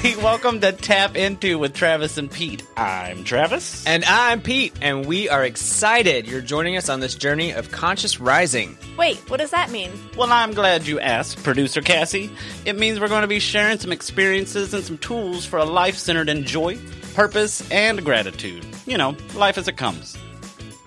Everybody, welcome to Tap Into with Travis and Pete. I'm Travis. And I'm Pete, and we are excited you're joining us on this journey of conscious rising. Wait, what does that mean? Well, I'm glad you asked, producer Cassie. It means we're going to be sharing some experiences and some tools for a life centered in joy, purpose, and gratitude. You know, life as it comes.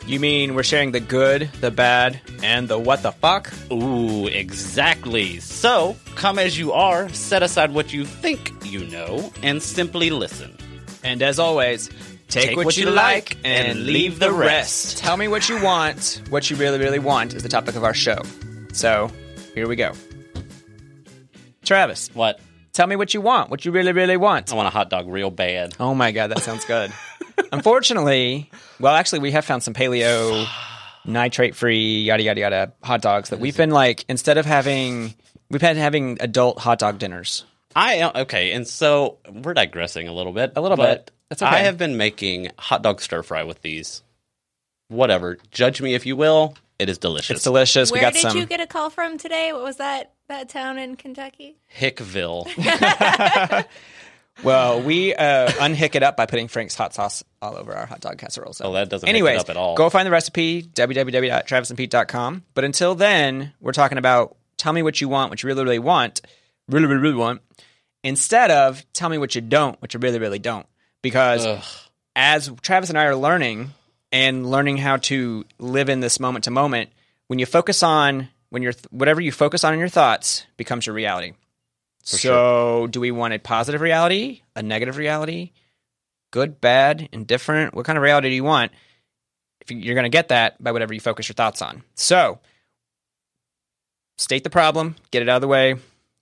You mean we're sharing the good, the bad, and the what the fuck? Ooh, exactly. So, come as you are, set aside what you think you know, and simply listen. And as always, take, what, you like and leave the rest. Tell me what you want. What you really, really want is the topic of our show. So, here we go. Travis, What? Tell me what you want. What you really, really want. I want a hot dog real bad. Oh my god, that sounds good. Unfortunately, well, actually, we have found some paleo, nitrate free, yada yada yada hot dogs that we've been like instead of having, we've been having adult hot dog dinners. I uh, okay, and so we're digressing a little bit. A little bit. That's okay. I have been making hot dog stir fry with these. Whatever, judge me if you will. It is delicious. It's delicious. we Where got did some. you get a call from today? What was that that town in Kentucky? Hickville. well, we uh, unhick it up by putting Frank's hot sauce all over our hot dog casserole. So, Oh, that doesn't hick it Anyways, up at all. Go find the recipe www.travisandpete.com. But until then, we're talking about tell me what you want, what you really, really want, really, really, really want, instead of tell me what you don't, what you really, really don't. Because Ugh. as Travis and I are learning and learning how to live in this moment to moment, when you focus on when you're whatever you focus on in your thoughts becomes your reality. so, do we want a positive reality, a negative reality, good, bad, indifferent? What kind of reality do you want? If you're going to get that by whatever you focus your thoughts on. So, state the problem, get it out of the way,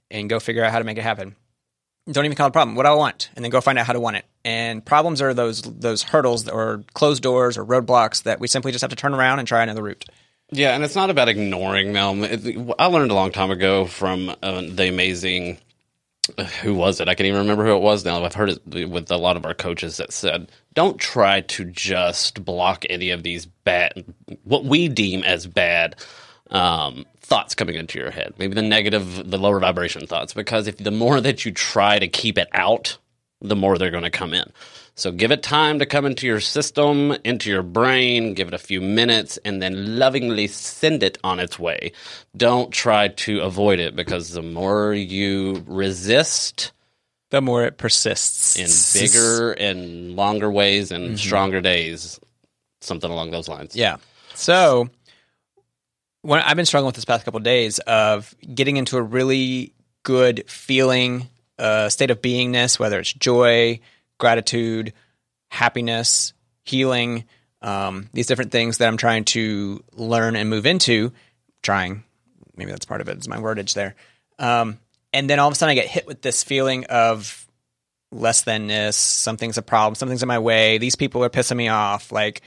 and go figure out how to make it happen. Don't even call it a problem. What do I want, and then go find out how to want it. And problems are those those hurdles or closed doors or roadblocks that we simply just have to turn around and try another route. yeah, and it's not about ignoring them. It- I learned a long time ago from uh, the amazing. Who was it? I can't even remember who it was now. I've heard it with a lot of our coaches that said, "Don't try to just block any of these bad, what we deem as bad um, thoughts coming into your head. Maybe the negative, the lower vibration thoughts, because if the more that you try to keep it out, the more they're going to come in. So give it time to come into your system, into your brain, give it a few minutes, and then lovingly send it on its way. Don't try to avoid it because the more you resist The more it persists in bigger and longer ways and stronger days, something along those lines. Yeah. So when I've been struggling with this past couple of days of getting into a really good feeling, uh, state of beingness, whether it's joy, gratitude, happiness, healing, um, these different things that I'm trying to learn and move into. Trying, maybe that's part of it. It's my wordage there. Um, and then all of a sudden, I get hit with this feeling of less thanness. Something's a problem. Something's in my way. These people are pissing me off. Like,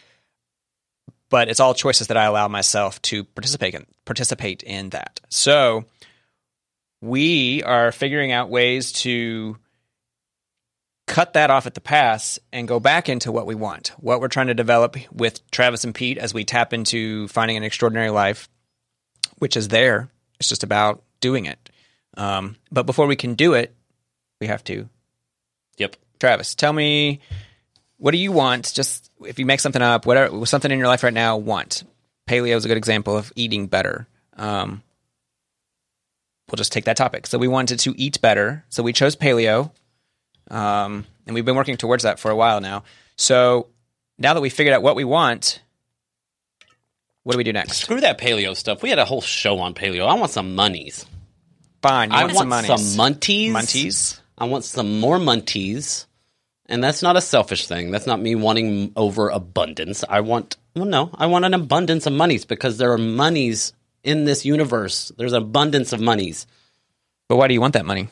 but it's all choices that I allow myself to participate in, participate in that. So we are figuring out ways to cut that off at the pass and go back into what we want, what we're trying to develop with Travis and Pete as we tap into finding an extraordinary life, which is there. It's just about doing it. Um, but before we can do it, we have to. Yep. Travis, tell me what do you want? Just if you make something up, whatever something in your life right now, want. Paleo is a good example of eating better. Um, we'll just take that topic. So we wanted to eat better, so we chose paleo, um, and we've been working towards that for a while now. So now that we figured out what we want, what do we do next? Screw that paleo stuff. We had a whole show on paleo. I want some monies. Fine, you I want want some monies. some munties. Munties? I want some more munties. And that's not a selfish thing. That's not me wanting overabundance. I want, well, no, I want an abundance of monies because there are monies in this universe. There's an abundance of monies But why do you want that money?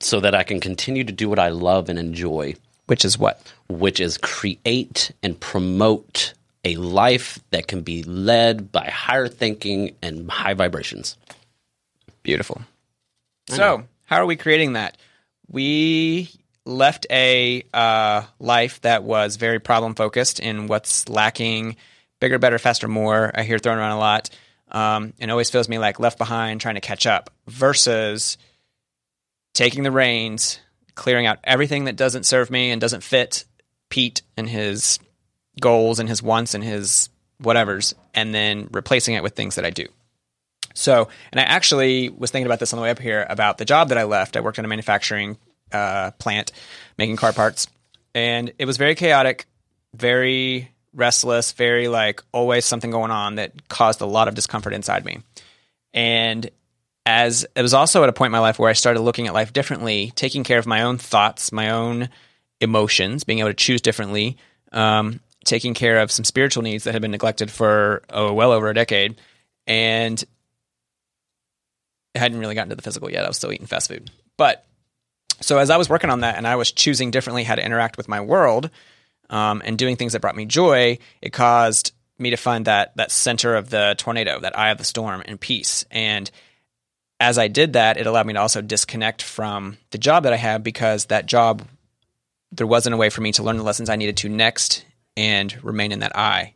so that I can continue to do what I love and enjoy, Which is what? which is create and promote a life that can be led by higher thinking and high vibrations. Beautiful. So, how are we creating that? We left a uh, life that was very problem focused in what's lacking bigger, better, faster, more. I hear thrown around a lot. Um, and always feels me like left behind trying to catch up versus taking the reins, clearing out everything that doesn't serve me and doesn't fit Pete and his goals and his wants and his whatevers, and then replacing it with things that I do. So, and I actually was thinking about this on the way up here about the job that I left. I worked in a manufacturing uh, plant making car parts, and it was very chaotic, very restless, very like always something going on that caused a lot of discomfort inside me. And as it was also at a point in my life where I started looking at life differently, taking care of my own thoughts, my own emotions, being able to choose differently, um, taking care of some spiritual needs that had been neglected for oh, well over a decade, and I hadn't really gotten to the physical yet. I was still eating fast food. But so as I was working on that and I was choosing differently how to interact with my world um, and doing things that brought me joy, it caused me to find that that center of the tornado, that eye of the storm, and peace. And as I did that, it allowed me to also disconnect from the job that I have because that job there wasn't a way for me to learn the lessons I needed to next and remain in that eye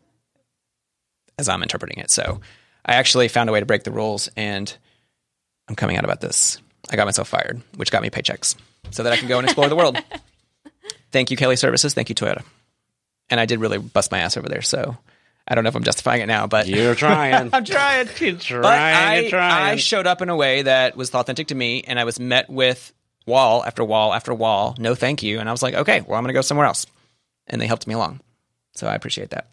as I'm interpreting it. So I actually found a way to break the rules and I'm coming out about this. I got myself fired, which got me paychecks so that I can go and explore the world. Thank you, Kelly Services. Thank you, Toyota. And I did really bust my ass over there. So I don't know if I'm justifying it now, but You're trying. I'm trying. You're trying. But I, you're trying. I showed up in a way that was authentic to me, and I was met with wall after wall after wall. No, thank you. And I was like, okay, well, I'm going to go somewhere else. And they helped me along. So I appreciate that.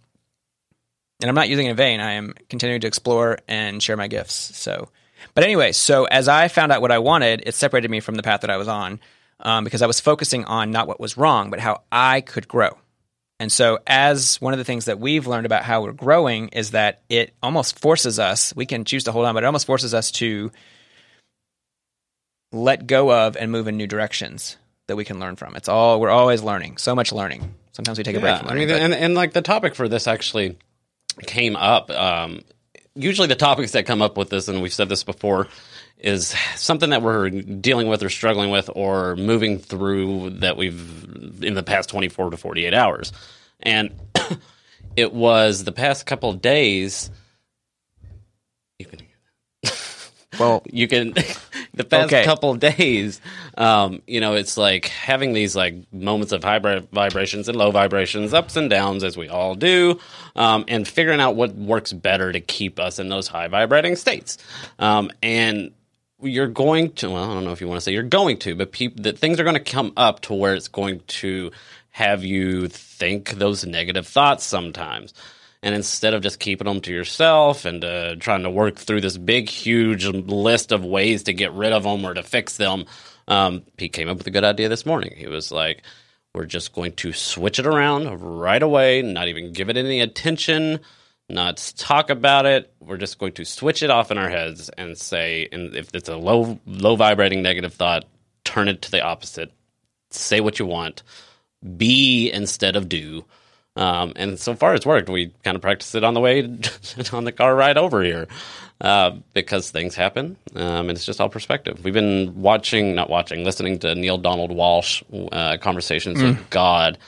And I'm not using it in vain. I am continuing to explore and share my gifts. So, but anyway, so as I found out what I wanted, it separated me from the path that I was on um, because I was focusing on not what was wrong, but how I could grow. And so, as one of the things that we've learned about how we're growing is that it almost forces us, we can choose to hold on, but it almost forces us to let go of and move in new directions that we can learn from. It's all, we're always learning, so much learning. Sometimes we take a break Yeah, from I mean, and, and like the topic for this actually came up. Um, usually, the topics that come up with this, and we've said this before, is something that we're dealing with or struggling with or moving through that we've in the past 24 to 48 hours. And it was the past couple of days. You can well, you can the past Okay. couple of days um, you know it's like having these like moments of high vib- vibrations and low vibrations ups and downs as we all do um, and figuring out what works better to keep us in those high vibrating states um, and you're going to well i don't know if you want to say you're going to but that things are going to come up to where it's going to have you think those negative thoughts sometimes and instead of just keeping them to yourself and uh, trying to work through this big, huge list of ways to get rid of them or to fix them, um, Pete came up with a good idea this morning. He was like, "We're just going to switch it around right away, not even give it any attention, not talk about it. We're just going to switch it off in our heads and say, and if it's a low, low vibrating negative thought, turn it to the opposite. Say what you want. Be instead of do." Um, and so far, it's worked. We kind of practiced it on the way on the car ride over here uh, because things happen, um, and it's just all perspective. We've been watching, not watching, listening to Neale Donald Walsch uh, conversations with God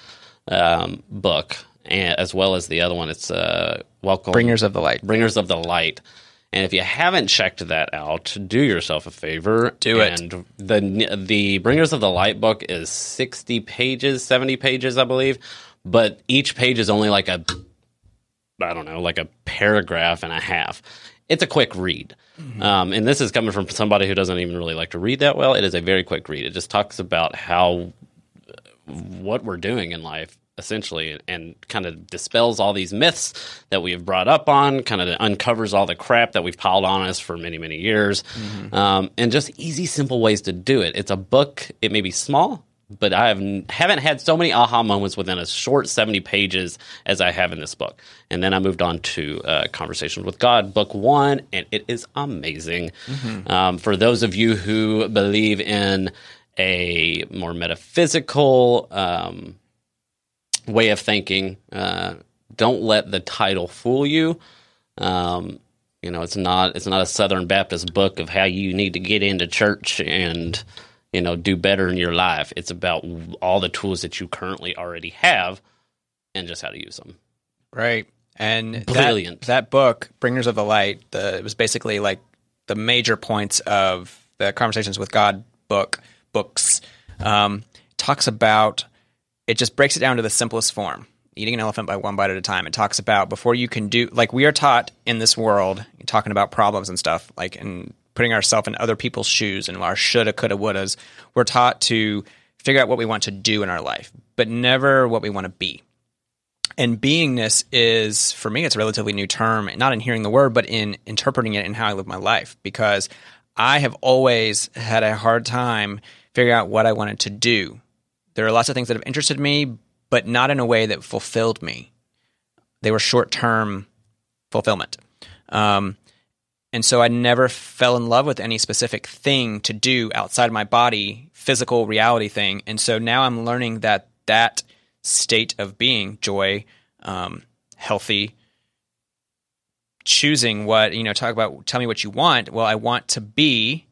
um, book, as well as the other one. It's uh, Welcome bringers of the light. Bringers of the Light. And if you haven't checked that out, do yourself a favor. Do it. And the the Bringers of the Light book is sixty pages, seventy pages, I believe. But each page is only like a, I don't know, like a paragraph and a half. It's a quick read. Um, and this is coming from somebody who doesn't even really like to read that well. It is a very quick read. It just talks about how what we're doing in life essentially and kind of dispels all these myths that we have brought up on kind of uncovers all the crap that we've piled on us for many many years um, and just easy simple ways to do it it's a book it may be small but I have, haven't had so many aha moments within a short 70 pages as I have in this book. And then I moved on to uh, Conversations with God, book one, and it is amazing. Mm-hmm. Um, for those of you who believe in a more metaphysical um, way of thinking, uh, don't let the title fool you. Um, you know, it's not it's not a Southern Baptist book of how you need to get into church and you know do better in your life. It's about all the tools that you currently already have and just how to use them. Right. And brilliant. That, that book, Bringers of the Light, the, it was basically like the major points of the Conversations with God book books. Um, talks about it just breaks it down to the simplest form eating an elephant by one bite at a time. It talks about before you can do like we are taught in this world, talking about problems and stuff, like and putting ourselves in other people's shoes and our shoulda, coulda, wouldas. We're taught to figure out what we want to do in our life, but never what we want to be. And beingness is, for me, it's a relatively new term, not in hearing the word, but in interpreting it in how I live my life. Because I have always had a hard time figuring out what I wanted to do. There are lots of things that have interested me, but not in a way that fulfilled me. They were short term fulfillment. Um, and so I never fell in love with any specific thing to do outside of my body, physical reality thing. And so now I'm learning that that state of being, joy, um, healthy, choosing what, you know, talk about, tell me what you want. Well, I want to be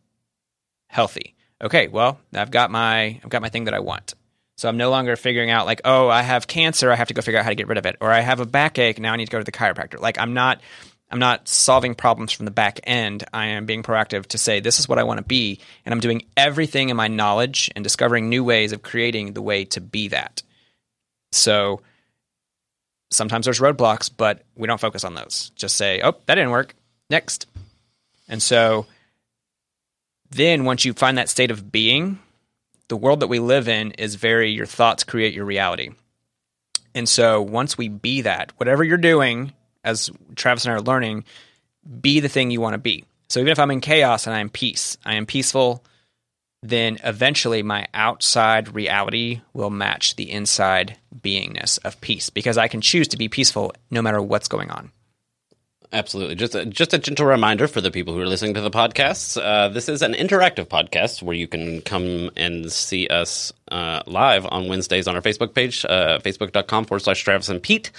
healthy. Okay, well, I've got my, I've got my thing that I want. So I'm no longer figuring out like, oh, I have cancer, I have to go figure out how to get rid of it, or I have a backache, now I need to go to the chiropractor. Like I'm not I'm not solving problems from the back end. I am being proactive to say this is what I want to be, and I'm doing everything in my knowledge and discovering new ways of creating the way to be that. So sometimes there's roadblocks, but we don't focus on those. Just say, "Oh, that didn't work. Next." And so then once you find that state of being, the world that we live in is very your thoughts create your reality. And so once we be that, whatever you're doing, as Travis and I are learning, be the thing you want to be. So even if I'm in chaos and I'm peace, I am peaceful, then eventually my outside reality will match the inside beingness of peace because I can choose to be peaceful no matter what's going on. Absolutely. Just a, just a gentle reminder for the people who are listening to the podcasts. Uh, this is an interactive podcast where you can come and see us uh, live on Wednesdays on our Facebook page, uh, facebook.com forward slash Travis and Pete.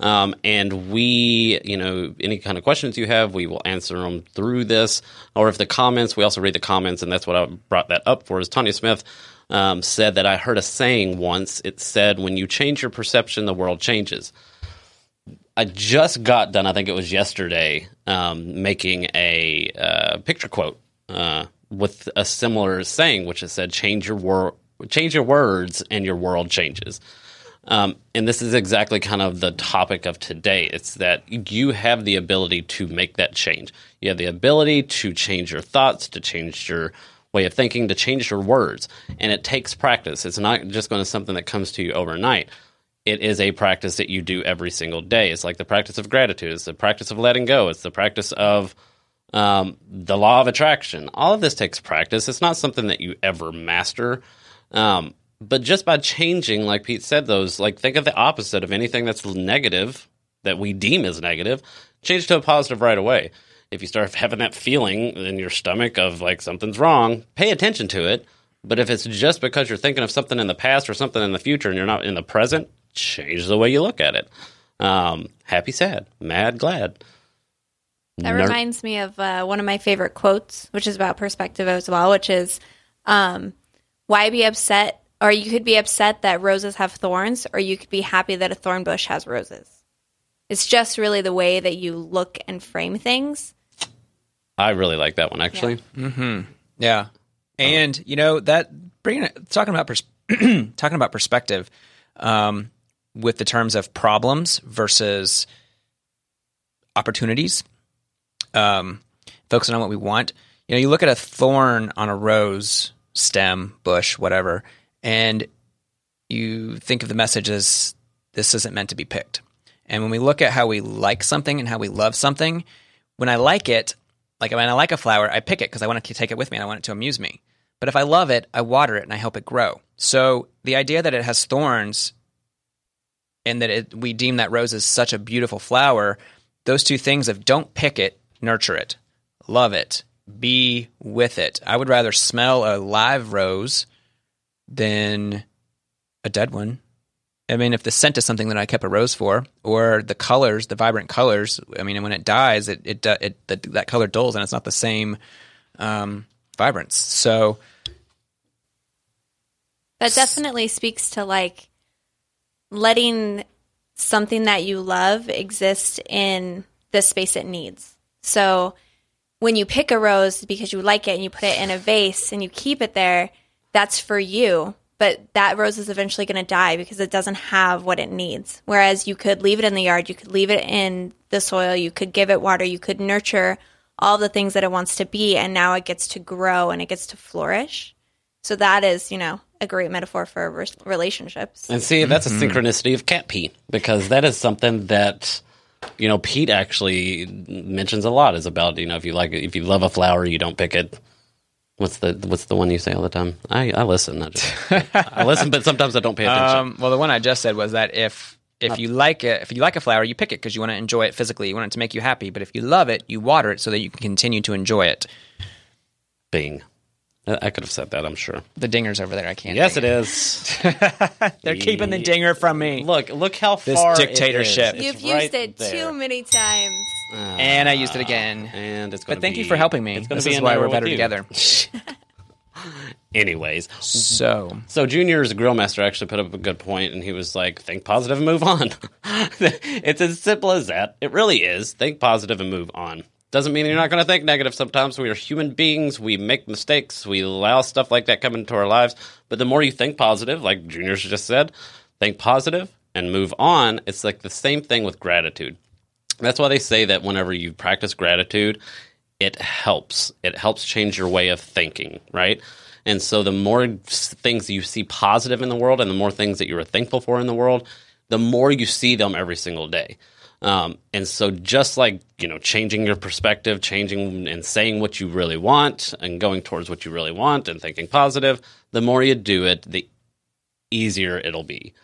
Um, and we, you know, any kind of questions you have, we will answer them through this. Or if the comments, we also read the comments, and that's what I brought that up for, is Tanya Smith. Um, said that I heard a saying once. It said, "When you change your perception, the world changes." I just got done. I think it was yesterday, um, making a uh, picture quote uh, with a similar saying, which has said, "Change your word, change your words, and your world changes." Um, and this is exactly kind of the topic of today. It's that you have the ability to make that change. You have the ability to change your thoughts, to change your way of thinking, to change your words, and it takes practice. It's not just going to something that comes to you overnight it is a practice that you do every single day. It's like the practice of gratitude. It's the practice of letting go. It's the practice of um, the law of attraction. All of this takes practice. It's not something that you ever master. Um, but just by changing, like Pete said, those, like, think of the opposite of anything that's negative that we deem as negative, change to a positive right away. If you start having that feeling in your stomach of like something's wrong, pay attention to it. But if it's just because you're thinking of something in the past or something in the future and you're not in the present, change the way you look at it. Um, happy, sad, mad, glad. That Ner- reminds me of uh, one of my favorite quotes, which is about perspective as well, which is um, why be upset? Or you could be upset that roses have thorns, or you could be happy that a thorn bush has roses. It's just really the way that you look and frame things. I really like that one, actually. Yeah. Mm-hmm. yeah. And, you know, that bringing it, talking about, pers- talking about perspective, um, with the terms of problems versus opportunities, um, focusing on what we want. You know, you look at a thorn on a rose stem, bush, whatever, and you think of the message as this isn't meant to be picked. And when we look at how we like something and how we love something, when I like it, like when I like a flower, I pick it because I want to take it with me and I want it to amuse me. But if I love it, I water it and I help it grow. So the idea that it has thorns and that it, we deem that rose is such a beautiful flower, those two things of don't pick it, nurture it, love it, be with it. I would rather smell a live rose than a dead one. I mean, if the scent is something that I kept a rose for, or the colors, the vibrant colors. I mean, when it dies, it it, it, that that color dulls, and it's not the same um, vibrance. So that definitely speaks to like letting something that you love exist in the space it needs. So when you pick a rose because you like it and you put it in a vase and you keep it there, that's for you but that rose is eventually going to die because it doesn't have what it needs. Whereas you could leave it in the yard, you could leave it in the soil, you could give it water, you could nurture all the things that it wants to be, and now it gets to grow and it gets to flourish. So that is, you know, a great metaphor for re- relationships. And see, that's mm-hmm. a synchronicity of cat pee because that is something that you know Pete actually mentions a lot. Is about you know if you like if you love a flower, you don't pick it. What's the What's the one you say all the time? I, I listen. I, just, I listen, but sometimes I don't pay attention. Um, well, the one I just said was that if if you like it, if you like a flower, you pick it because you want to enjoy it physically. You want it to make you happy. But if you love it, you water it so that you can continue to enjoy it. Bing. I could have said that. I'm sure. The dinger's over there. I can't. Yes, it is. They're keeping the dinger from me. Look, look how this far dictatorship. You've right used it there. too many times. Uh, and I used it again. And it's. But thank be, you for helping me. It's this is why we're better you. together. Anyways, so so Junior's grill master actually put up a good point, and he was like, "Think positive and move on." it's as simple as that. It really is. Think positive and move on. Doesn't mean you're not going to think negative. Sometimes we are human beings. We make mistakes. We allow stuff like that come into our lives. But the more you think positive, like Junior's just said, think positive and move on. It's like the same thing with gratitude. That's why they say that whenever you practice gratitude, it helps. It helps change your way of thinking, right? And so the more things you see positive in the world and the more things that you are thankful for in the world, the more you see them every single day. Um, and so just like, you know, changing your perspective, changing and saying what you really want and going towards what you really want and thinking positive, the more you do it, the easier it'll be.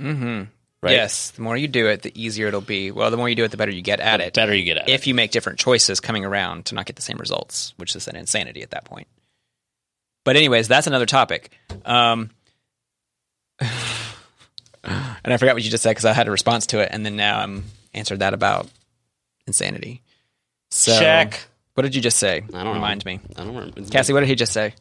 Mm-hmm. Right? Yes, the more you do it, the easier it'll be. Well, the more you do it, the better you get at the it. Better you get at if it. If you make different choices coming around to not get the same results, which is an insanity at that point. But anyways, that's another topic. Um, and I forgot what you just said because I had a response to it, and then now I'm answered that about insanity. So, Check. What did you just say? I don't Remind know. me. I don't remember. Cassie, what did he just say?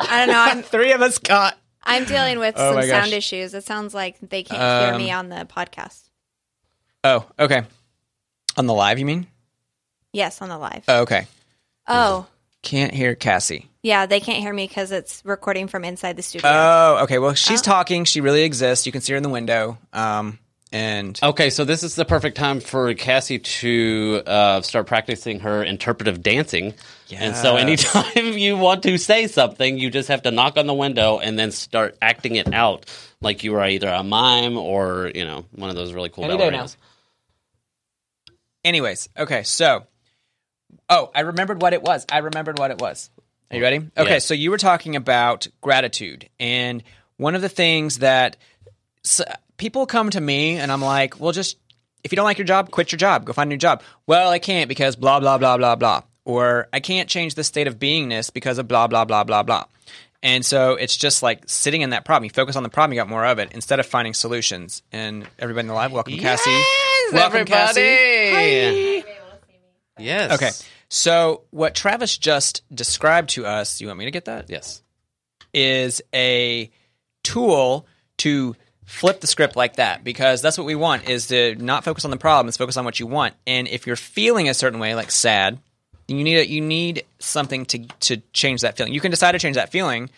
I don't know. I'm, Three of us got. I'm dealing with oh some sound issues. It sounds like they can't um, hear me on the podcast. Oh, okay. On the live, you mean? Yes, on the live. Oh, okay. Oh. Can't hear Cassie. Yeah, they can't hear me because it's recording from inside the studio. Oh, okay. Well, she's oh. talking. She really exists. You can see her in the window. Um, and okay, so this is the perfect time for Cassie to uh, start practicing her interpretive dancing. Yes. And so, anytime you want to say something, you just have to knock on the window and then start acting it out like you are either a mime or you know one of those really cool Any ballerinas. Anyways, okay, so oh, I remembered what it was. I remembered what it was. Are you ready? Okay, yes. so you were talking about gratitude, and one of the things that so people come to me and I'm like, well, just if you don't like your job, quit your job, go find a new job. Well, I can't because blah, blah, blah, blah, blah. Or I can't change the state of beingness because of blah, blah, blah, blah, blah. And so it's just like sitting in that problem. You focus on the problem, you got more of it instead of finding solutions. And everybody in the live, welcome, yes, Cassie. Welcome, everybody. Cassie. Yes. Okay. So what Travis just described to us, you want me to get that? Yes. Is a tool to flip the script like that because that's what we want is to not focus on the problem, is focus on what you want. And if you're feeling a certain way, like sad, you need a, you need something to to change that feeling. You can decide to change that feeling,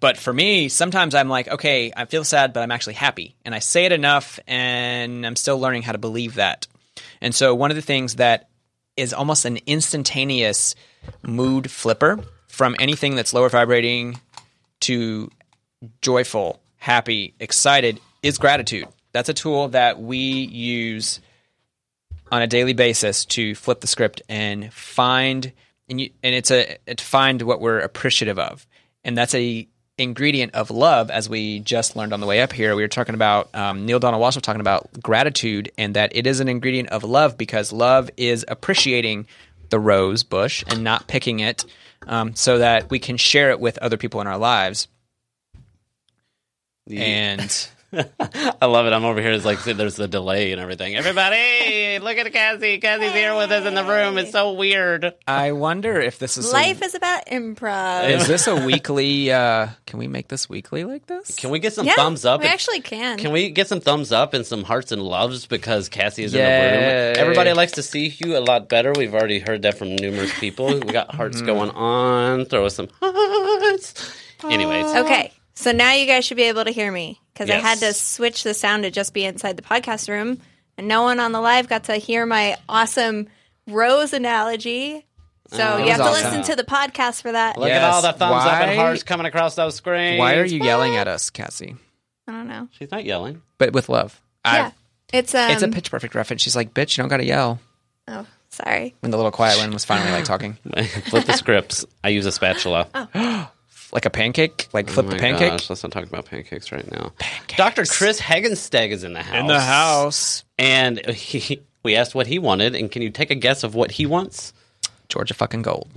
but for me, sometimes I'm like, okay, I feel sad, but I'm actually happy, and I say it enough, and I'm still learning how to believe that. And so, one of the things that is almost an instantaneous mood flipper from anything that's lower vibrating to joyful happy, excited is gratitude. That's a tool that we use on a daily basis to flip the script and find and you, and it's a to find what we're appreciative of. And that's a ingredient of love, as we just learned on the way up here. We were talking about um, Neale Donald Walsch was talking about gratitude, and that it is an ingredient of love because love is appreciating the rose bush and not picking it, um, so that we can share it with other people in our lives. And I love it. I'm over here. It's like there's the delay and everything. Everybody, look at Cassie. Cassie's here with us in the room. It's so weird. I wonder if this is Life a, is about improv. is this a weekly? Uh, can we make this weekly like this? Can we get some yeah, thumbs up? We and- actually can. Can we get some thumbs up and some hearts and loves because Cassie is in the room? Everybody likes to see you a lot better. We've already heard that from numerous people. We got hearts Mm-hmm. going on. Throw us some hearts. Anyways, Okay, so now you guys should be able to hear me because I had to switch the sound to just be inside the podcast room, and no one on the live got to hear my awesome rose analogy. So Oh, you have to awesome. listen to the podcast for that. look at all the thumbs up and hearts coming across those screens. Why are you yelling at us, Cassie? I don't know. She's not yelling. But with love. I- yeah, it's um. it's a pitch perfect reference. She's like, "Bitch, you don't got to yell." oh, sorry. When the little quiet one was finally like talking, Flip the scripts. I use a spatula. like a pancake, like flip Oh the pancake gosh, let's not talk about pancakes right now. Dr. Chris Hagensteg is in the house. in the house. And he, we asked what he wanted, and can you take a guess of what he wants? Georgia fucking gold.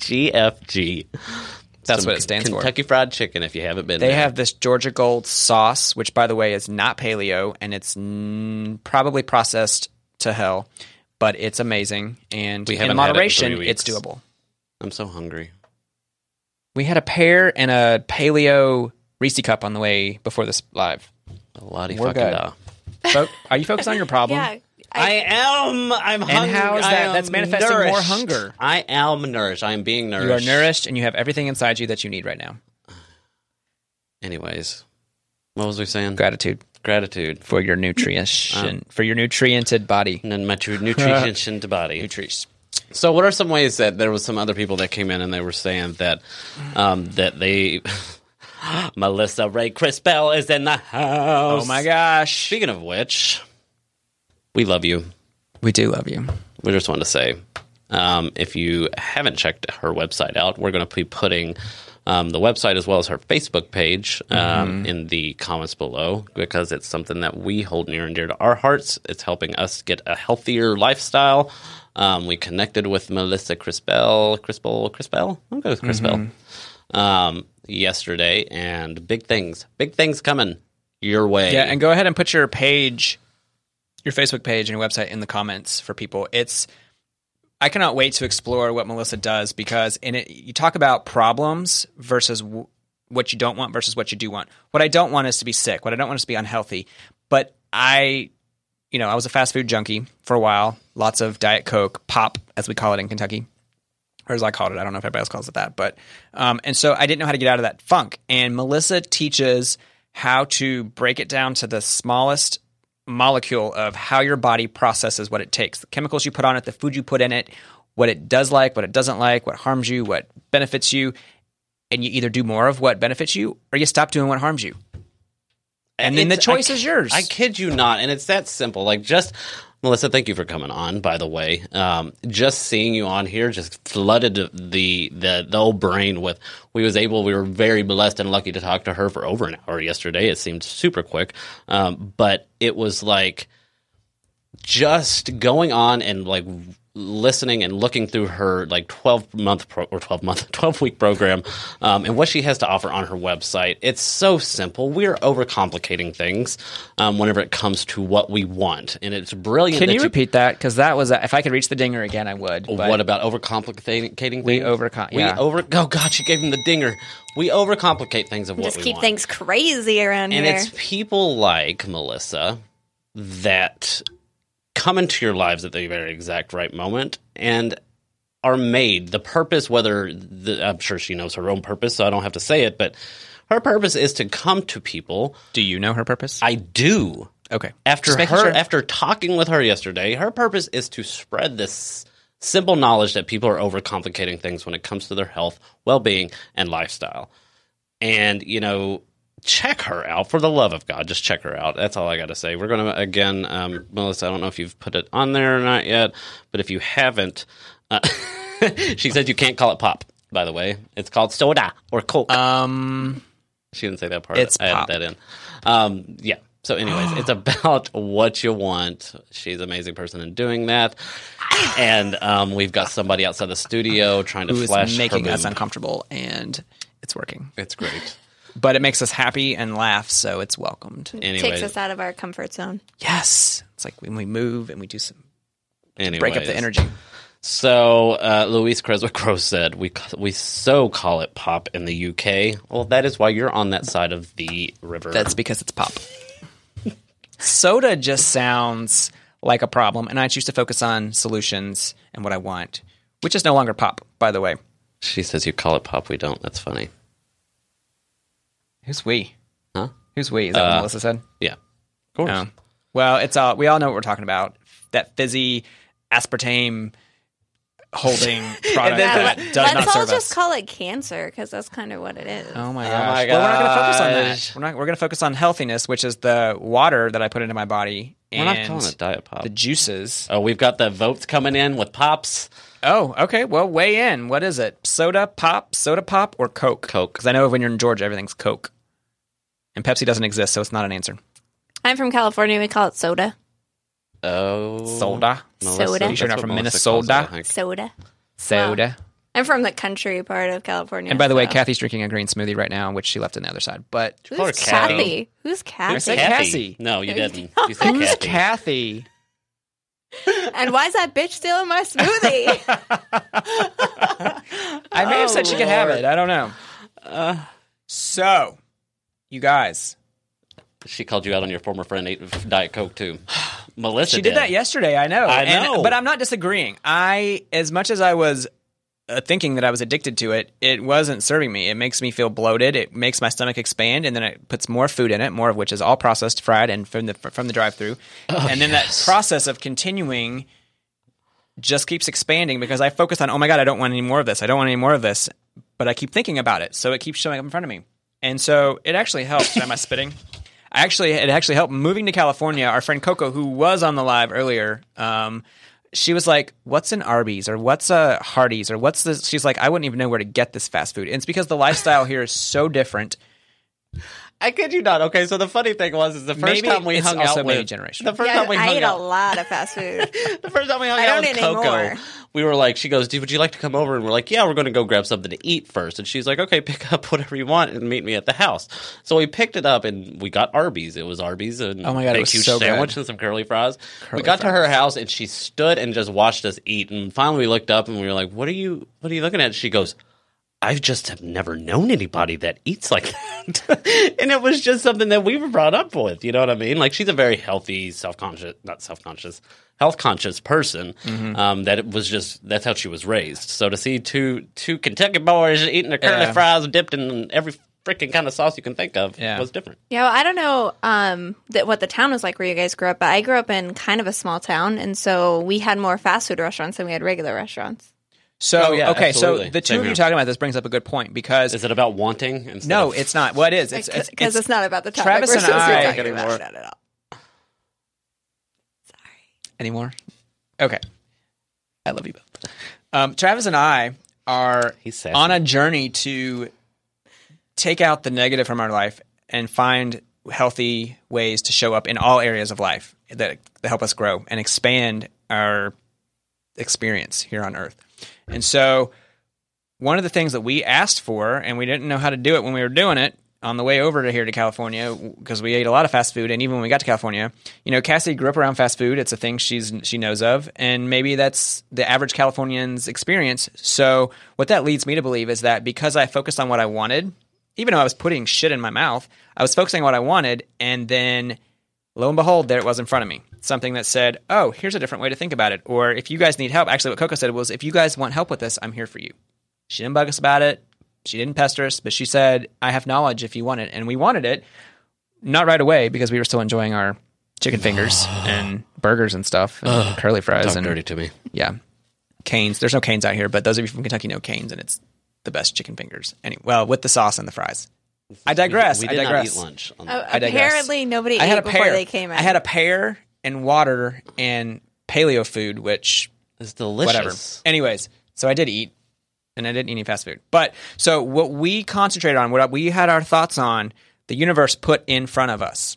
GFG. That's Some what it stands for. Kentucky Fried Chicken, if you haven't been They there. have this Georgia Gold sauce, which, by the way, is not paleo, and it's mm, probably processed to hell, but it's amazing. And We in haven't it in moderation, it's doable. I'm so hungry. We had a pear and a paleo Reese cup on the way before this live. A lot of We're fucking good. da. Fo- are you focused on your problem? Yeah. I am. I'm hungry. how is I that- am that's manifesting more hunger. I am nourished. I am being nourished. You are nourished, and you have everything inside you that you need right now. Anyways, what was we saying? Gratitude Gratitude. for your nutrition, um, for your nutriented body. And then my true nutrition to body. Nutrition. So, what are some ways that there was some other people that came in and they were saying that um, that they Melissa Ray Crispell is in the house. Oh my gosh. Speaking of which, we love you. We do love you. We just wanted to say, um, if you haven't checked her website out, we're going to be putting um, the website as well as her Facebook page um, in the comments below because it's something that we hold near and dear to our hearts. It's helping us get a healthier lifestyle. Um, we connected with Melissa Crispell, Crispell, Crispell. I'll go with Crispell. Um, yesterday, and big things, big things coming your way. Yeah, and go ahead and put your page, your Facebook page and your website in the comments for people. It's I cannot wait to explore what Melissa does because in it you talk about problems versus w- what you don't want versus what you do want. What I don't want is to be sick. What I don't want is to be unhealthy. But I you know, I was a fast food junkie for a while. Lots of Diet Coke, pop, as we call it in Kentucky. Or as I called it. I don't know if everybody else calls it that. But um, and so I didn't know how to get out of that funk. And Melissa teaches how to break it down to the smallest molecule of how your body processes what it takes. The chemicals you put on it, the food you put in it, what it does like, what it doesn't like, what harms you, what benefits you. And you either do more of what benefits you or you stop doing what harms you. And then the choice I is yours. I kid you not, and it's that simple. Like just Melissa, thank you for coming on. By the way, um, just seeing you on here just flooded the the the old brain with. We was able. We were very blessed and lucky to talk to her for over an hour yesterday. It seemed super quick, um, but it was like just going on and like listening and looking through her like 12 month pro- or 12 month 12 week program um, and what she has to offer on her website it's so simple we're overcomplicating things um, whenever it comes to what we want and it's brilliant Can that you repeat that? Because that was if I could reach the dinger again, I would. but- what about overcomplicating things? We overcom- we over oh god she gave him the dinger we overcomplicate things of what Just we keep want. things crazy around here. And here. it's people like Melissa that come into your lives at the very exact right moment and are made the purpose whether the, I'm sure she knows her own purpose so I don't have to say it but her purpose is to come to people Do you know her purpose? I do okay. after her sure. after talking with her yesterday her purpose is to spread this simple knowledge that people are overcomplicating things when it comes to their health well-being and lifestyle and you know check her out for the love of god just check her out that's all i got to say we're going to again um, melissa i don't know if you've put it on there or not yet but if you haven't uh, she said you can't call it pop by the way. It's called soda or Coke. Um, she didn't say that part. it's I pop. added that in. Um, yeah. So, anyways, it's about what you want. She's an amazing person in doing that. And um, we've got somebody outside the studio trying to who is flash making her us boob. uncomfortable, and it's working. It's great. But it makes us happy and laugh, so it's welcomed. Anyways, Takes us out of our comfort zone. Yes, it's like when we move and we do some anyways. break up the energy. So, uh, Luis Creswick Crow said, we, we so call it pop in the UK. Well, that is why you're on that side of the river. That's because it's pop. Soda just sounds like a problem, and I choose to focus on solutions and what I want, which is no longer pop, by the way. she says you call it pop, we don't. That's funny. Who's we? Huh? Who's we? Is that what Uh, Melissa said? Yeah. Of course. Oh. Well, it's all we all know what we're talking about. That fizzy aspartame holding product then- that does Let's not all serve just us. call it cancer because that's kind of what it is. Oh my Oh gosh! my Well, we're not going to focus on gosh. that. We're not. We're going to focus on healthiness, which is the water that I put into my body We're and not calling it diet pop. the juices. Oh, we've got the votes coming in with pops. Oh, okay. Well, weigh in. What is it? Soda pop, soda pop, or Coke? Coke. Because I know when you're in Georgia, everything's Coke, and Pepsi doesn't exist, so it's not an answer. I'm from California. We call it soda. Oh, Soda, Melissa, Soda. You sure that's not what from Melissa calls it, Minnesota? I think. Soda. soda. I'm from the country part of California. And by the way, so- Kathy's drinking a green smoothie right now, which she left on the other side. But Call her Who's Kathy. Kathy? Who's Kathy? said Kathy. Cassie. No, you didn't. You said who's Kathy. Kathy? and why is that bitch still in my smoothie? I may have said she could have it. I don't know. Uh. so, you guys, She called you out on your former friend ate Diet Coke too. Melissa she did that yesterday. I know. I And- know. but I'm not disagreeing. I, as much as I was uh, thinking that I was addicted to it, it wasn't serving me. It makes me feel bloated. It makes my stomach expand, and then it puts more food in it, more of which is all processed, fried, and from the from the drive-through. and then that process of continuing just keeps expanding because I focus on, oh my god, I don't want any more of this. I don't want any more of this. But I keep thinking about it, so it keeps showing up in front of me. And so it actually helps. Am I spitting? I actually, it actually helped moving to California. Our friend Coco, who was on the live earlier, um, she was like, "What's an Arby's or what's a Hardee's or what's this?" She's like, "I wouldn't even know where to get this fast food." And it's because the lifestyle here is so different. I kid you not. Okay, so the funny thing was, is the first Maybe time we it's hung also out maybe with generational. The first Yeah, time we I hung ate out, a lot of fast food. the first time we hung I out don't with Coco, anymore. we were like, she goes, "Dude, would you like to come over?" And we're like, "Yeah, we're going to go grab something to eat first. And she's like, "Okay, pick up whatever you want and meet me at the house." So we picked it up and we got Arby's. It was Arby's and Oh my God, a big, was huge so sandwich good. and some curly fries. Curly we got to her house and she stood and just watched us eat. And finally, we looked up and we were like, "What are you? What are you looking at?" She goes. I just have never known anybody that eats like that. and it was just something that we were brought up with. You know what I mean? Like she's a very healthy, self conscious, not self conscious, health conscious person. Mm-hmm. Um, that it was just, that's how she was raised. So to see two, two Kentucky boys eating their curly Yeah. fries dipped in every freaking kind of sauce you can think of Yeah. was different. Yeah, well, I don't know um, that what the town was like where you guys grew up, but I grew up in kind of a small town, and so we had more fast food restaurants than we had regular restaurants. So Oh, yeah, okay, absolutely. so the two Same of you here. talking about this brings up a good point because Is it about wanting? Instead no, of- it's not. What is it's Because it's, it's, not about the topic Travis we're and supposed to be I- talking about Anymore. it at all. Sorry. Anymore. Okay, I love you both. Um, Travis and I are He's on a journey to take out the negative from our life and find healthy ways to show up in all areas of life that, that help us grow and expand our experience here on earth. And so, one of the things that we asked for, and we didn't know how to do it when we were doing it on the way over to here to California, because we ate a lot of fast food, and even when we got to California, you know, Cassie grew up around fast food. It's a thing she's she knows of, and maybe that's the average Californian's experience. So, what that leads me to believe is that because I focused on what I wanted, even though I was putting shit in my mouth, I was focusing on what I wanted, and then lo and behold, there it was in front of me. Something that said, "Oh, here's a different way to think about it." Or if you guys need help, actually, what Coco said was, "If you guys want help with this, I'm here for you." She didn't bug us about it. She didn't pester us, but she said, "I have knowledge if you want it," and we wanted it. Not right away because we were still enjoying our chicken fingers and burgers and stuff, and curly fries and dirty to me. yeah, Cane's. There's no Cane's out here, but those of you from Kentucky know Cane's, and it's the best chicken fingers. Anyway, well, with the sauce and the fries. I digress. We I did digress. not eat lunch. On Uh, I digress. apparently, nobody I ate had a before pear. they came in. I had a pear and water and paleo food, which is delicious. whatever. Anyways, so I did eat, and I didn't eat any fast food. But so what we concentrated on, what we had our thoughts on, the universe put in front of us.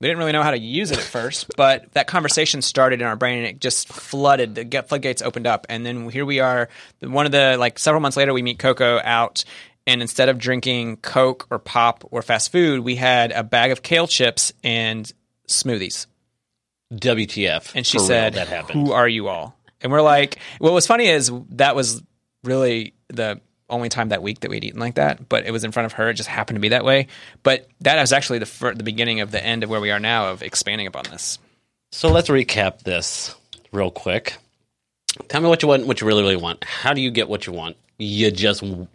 We didn't really know how to use it at first, but that conversation started in our brain and it just flooded. The floodgates opened up, and then here we are. One of the like several months later, we meet Coco out, and instead of drinking Coke or pop or fast food, we had a bag of kale chips and smoothies. WTF? And she For real, said, that happened. "Who are you all?" And we're like, "What was funny is that was really the only time that week that we'd eaten like that, but it was in front of her. It just happened to be that way. But that was actually the fir- the beginning of the end of where we are now of expanding upon this. So let's recap this real quick. Tell me what you want, what you really, really want. How do you get what you want? You just you,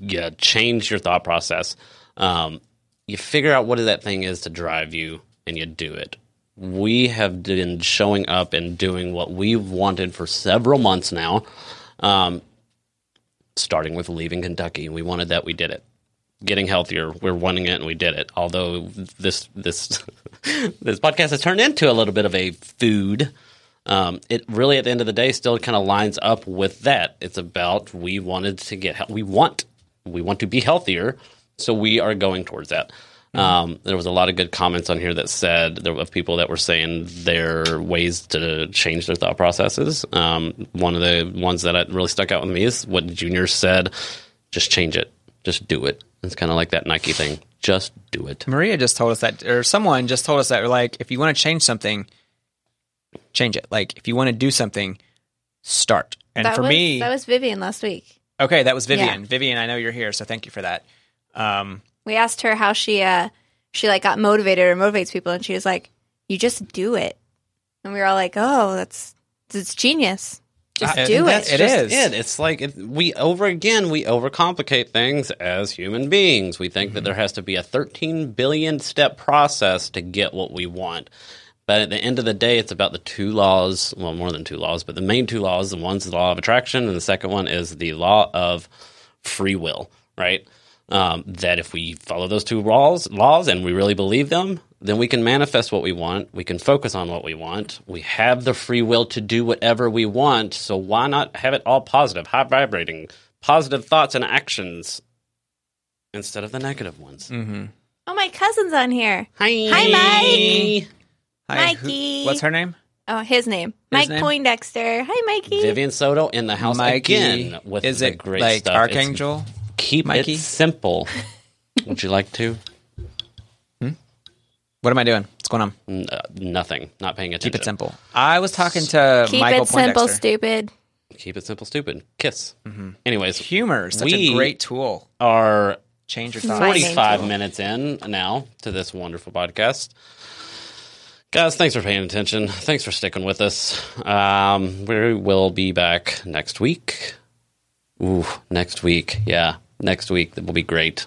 you change your thought process. Um, you figure out what that thing is to drive you, and you do it. We have been showing up and doing what we've wanted for several months now. Um, starting with leaving Kentucky, we wanted that. We did it getting healthier. We're wanting it, and we did it. Although this this this podcast has turned into a little bit of a food. Um, it really, at the end of the day, still kind of lines up with that. It's about we wanted to get we want we want to be healthier, so we are going towards that. Um, there was a lot of good comments on here that said there were people that were saying their ways to change their thought processes. Um, one of the ones that really stuck out with me is what Junior said: just change it, just do it. It's kind of like that Nike thing. Just do it. Maria just told us that, or someone just told us that. Like, if you want to change something, change it. Like, if you want to do something, start. And that for was, me, that was Vivian last week. okay, that was Vivian. Yeah. Vivian, I know you're here, so thank you for that. Um, We asked her how she uh she like got motivated or motivates people, and she was like, "You just do it." And we were all like, "Oh, that's it's genius. Just Uh, do it." that's- It just is. it. It's like it, we over again we overcomplicate things as human beings. We think that there has to be a 13 billion step process to get what we want. But at the end of the day, it's about the two laws. Well, more than two laws, but the main two laws. The one's the law of attraction, and the second one is the law of free will. Right? Um, that if we follow those two laws, laws, and we really believe them, then we can manifest what we want. We can focus on what we want. We have the free will to do whatever we want. So why not have it all positive, high vibrating, positive thoughts and actions instead of the negative ones? oh, my cousin's on here. Hi, Hi, Mike. hi, who- Mikey. what's her name? Oh, his name, Mike name? Poindexter. Hi, Mikey. Vivian Soto in the house Mikey. again with is the it great like stuff. It's- Archangel? Keep Mikey? it simple. Would you like to? What am I doing? What's going on? N- uh, nothing. Not paying attention. Keep it simple. I was talking to Keep Michael it simple, Poindexter. stupid. Keep it simple, stupid. Kiss. Anyways, Humor, is such We- a great tool. our Change your thoughts. My- 45 minutes in now to this wonderful podcast. Guys, thanks for paying attention. Thanks for sticking with us. Um, we will be back next week. Ooh, next week. Yeah, next week. That will be great.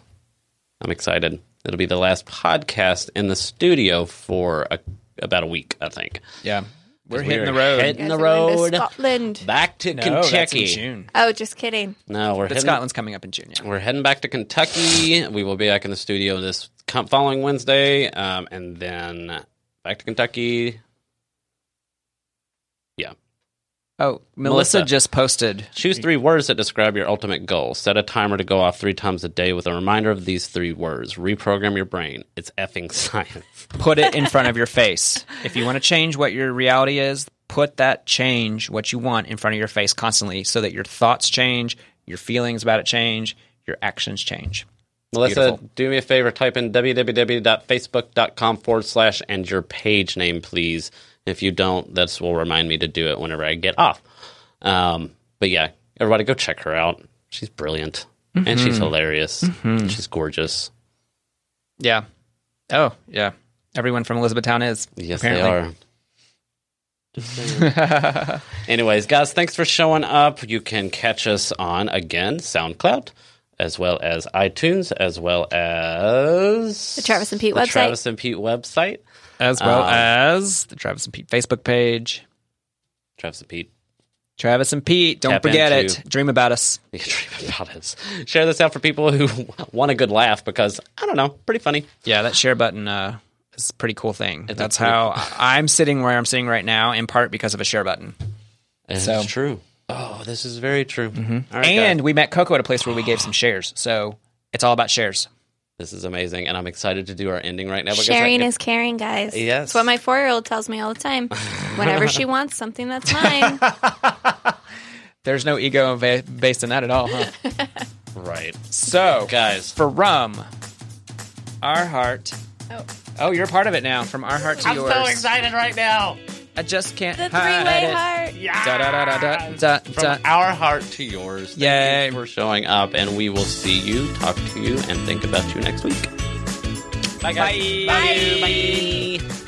I'm excited. It'll be the last podcast in the studio for a, about a week, I think. Yeah, we're We're hitting the road. Hitting the Guys are going to road. Scotland. Back to no, that's in Kentucky. June. Oh, just kidding. No, we're But heading, Scotland's coming up in June. Yeah. we're heading back to Kentucky. We will be back in the studio this following Wednesday, um, and then back to Kentucky. Yeah. Oh, Melissa, Melissa. just posted. Choose three words that describe your ultimate goal. Set a timer to go off three times a day with a reminder of these three words. Reprogram your brain. It's effing science. Put it in front of your face. If you want to change what your reality is, put that change, what you want, in front of your face constantly, so that your thoughts change, your feelings about it change, your actions change. Melissa, beautiful. do me a favor. Type in www.facebook.com forward slash and your page name, please. If you don't, this will remind me to do it whenever I get off. Um, but yeah, everybody go check her out. She's brilliant and she's hilarious. And she's gorgeous. Yeah. Oh, yeah. Everyone from Elizabethtown is. Yes, apparently. they are. Anyways, guys, thanks for showing up. You can catch us on again SoundCloud, as well as iTunes, as well as The Travis and Pete the website. Travis and Pete website. As well Um, as the Travis and Pete Facebook page. Travis and Pete. Travis and Pete, don't Tap forget into- it. Dream about us. Dream about us. Share this out for people who want a good laugh because I don't know, pretty funny. Yeah, that share button uh, is a pretty cool thing. It's That's how I'm sitting where I'm sitting right now, in part because of a share button. It's So- true. Oh, this is very true. Mm-hmm. and guys. we met Coco at a place where we gave some shares. So it's all about shares. This is amazing, and I'm excited to do our ending right now. because I Sharing get- is caring, guys. Yes. That's what my four year old tells me all the time. Whenever she wants something that's mine. There's no ego va- based in that at all, huh? right, so, guys. for rum, our heart. Oh. Oh, you're a part of it now. From our heart to I'm yours. I'm so excited right now. I just can't The three-way heart. Yeah. Da, da, da, da, da, From da. our heart to yours. Thank Yay. you for showing up, and we will see you, talk to you, and think about you next week. Bye, guys. Bye. Bye.